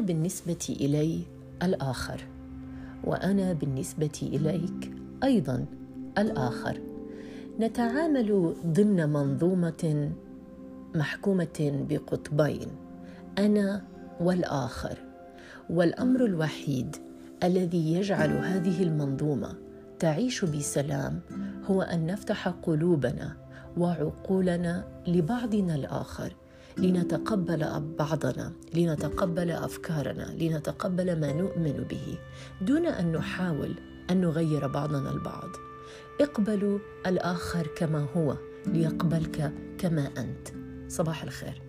بالنسبة إلي الآخر وأنا بالنسبة إليك أيضا الآخر. نتعامل ضمن منظومة محكومة بقطبين أنا والآخر. والأمر الوحيد الذي يجعل هذه المنظومة تعيش بسلام هو أن نفتح قلوبنا وعقولنا لبعضنا الآخر. لنتقبل بعضنا لنتقبل أفكارنا لنتقبل ما نؤمن به دون أن نحاول أن نغير بعضنا البعض. اقبلوا الآخر كما هو ليقبلك كما أنت. صباح الخير.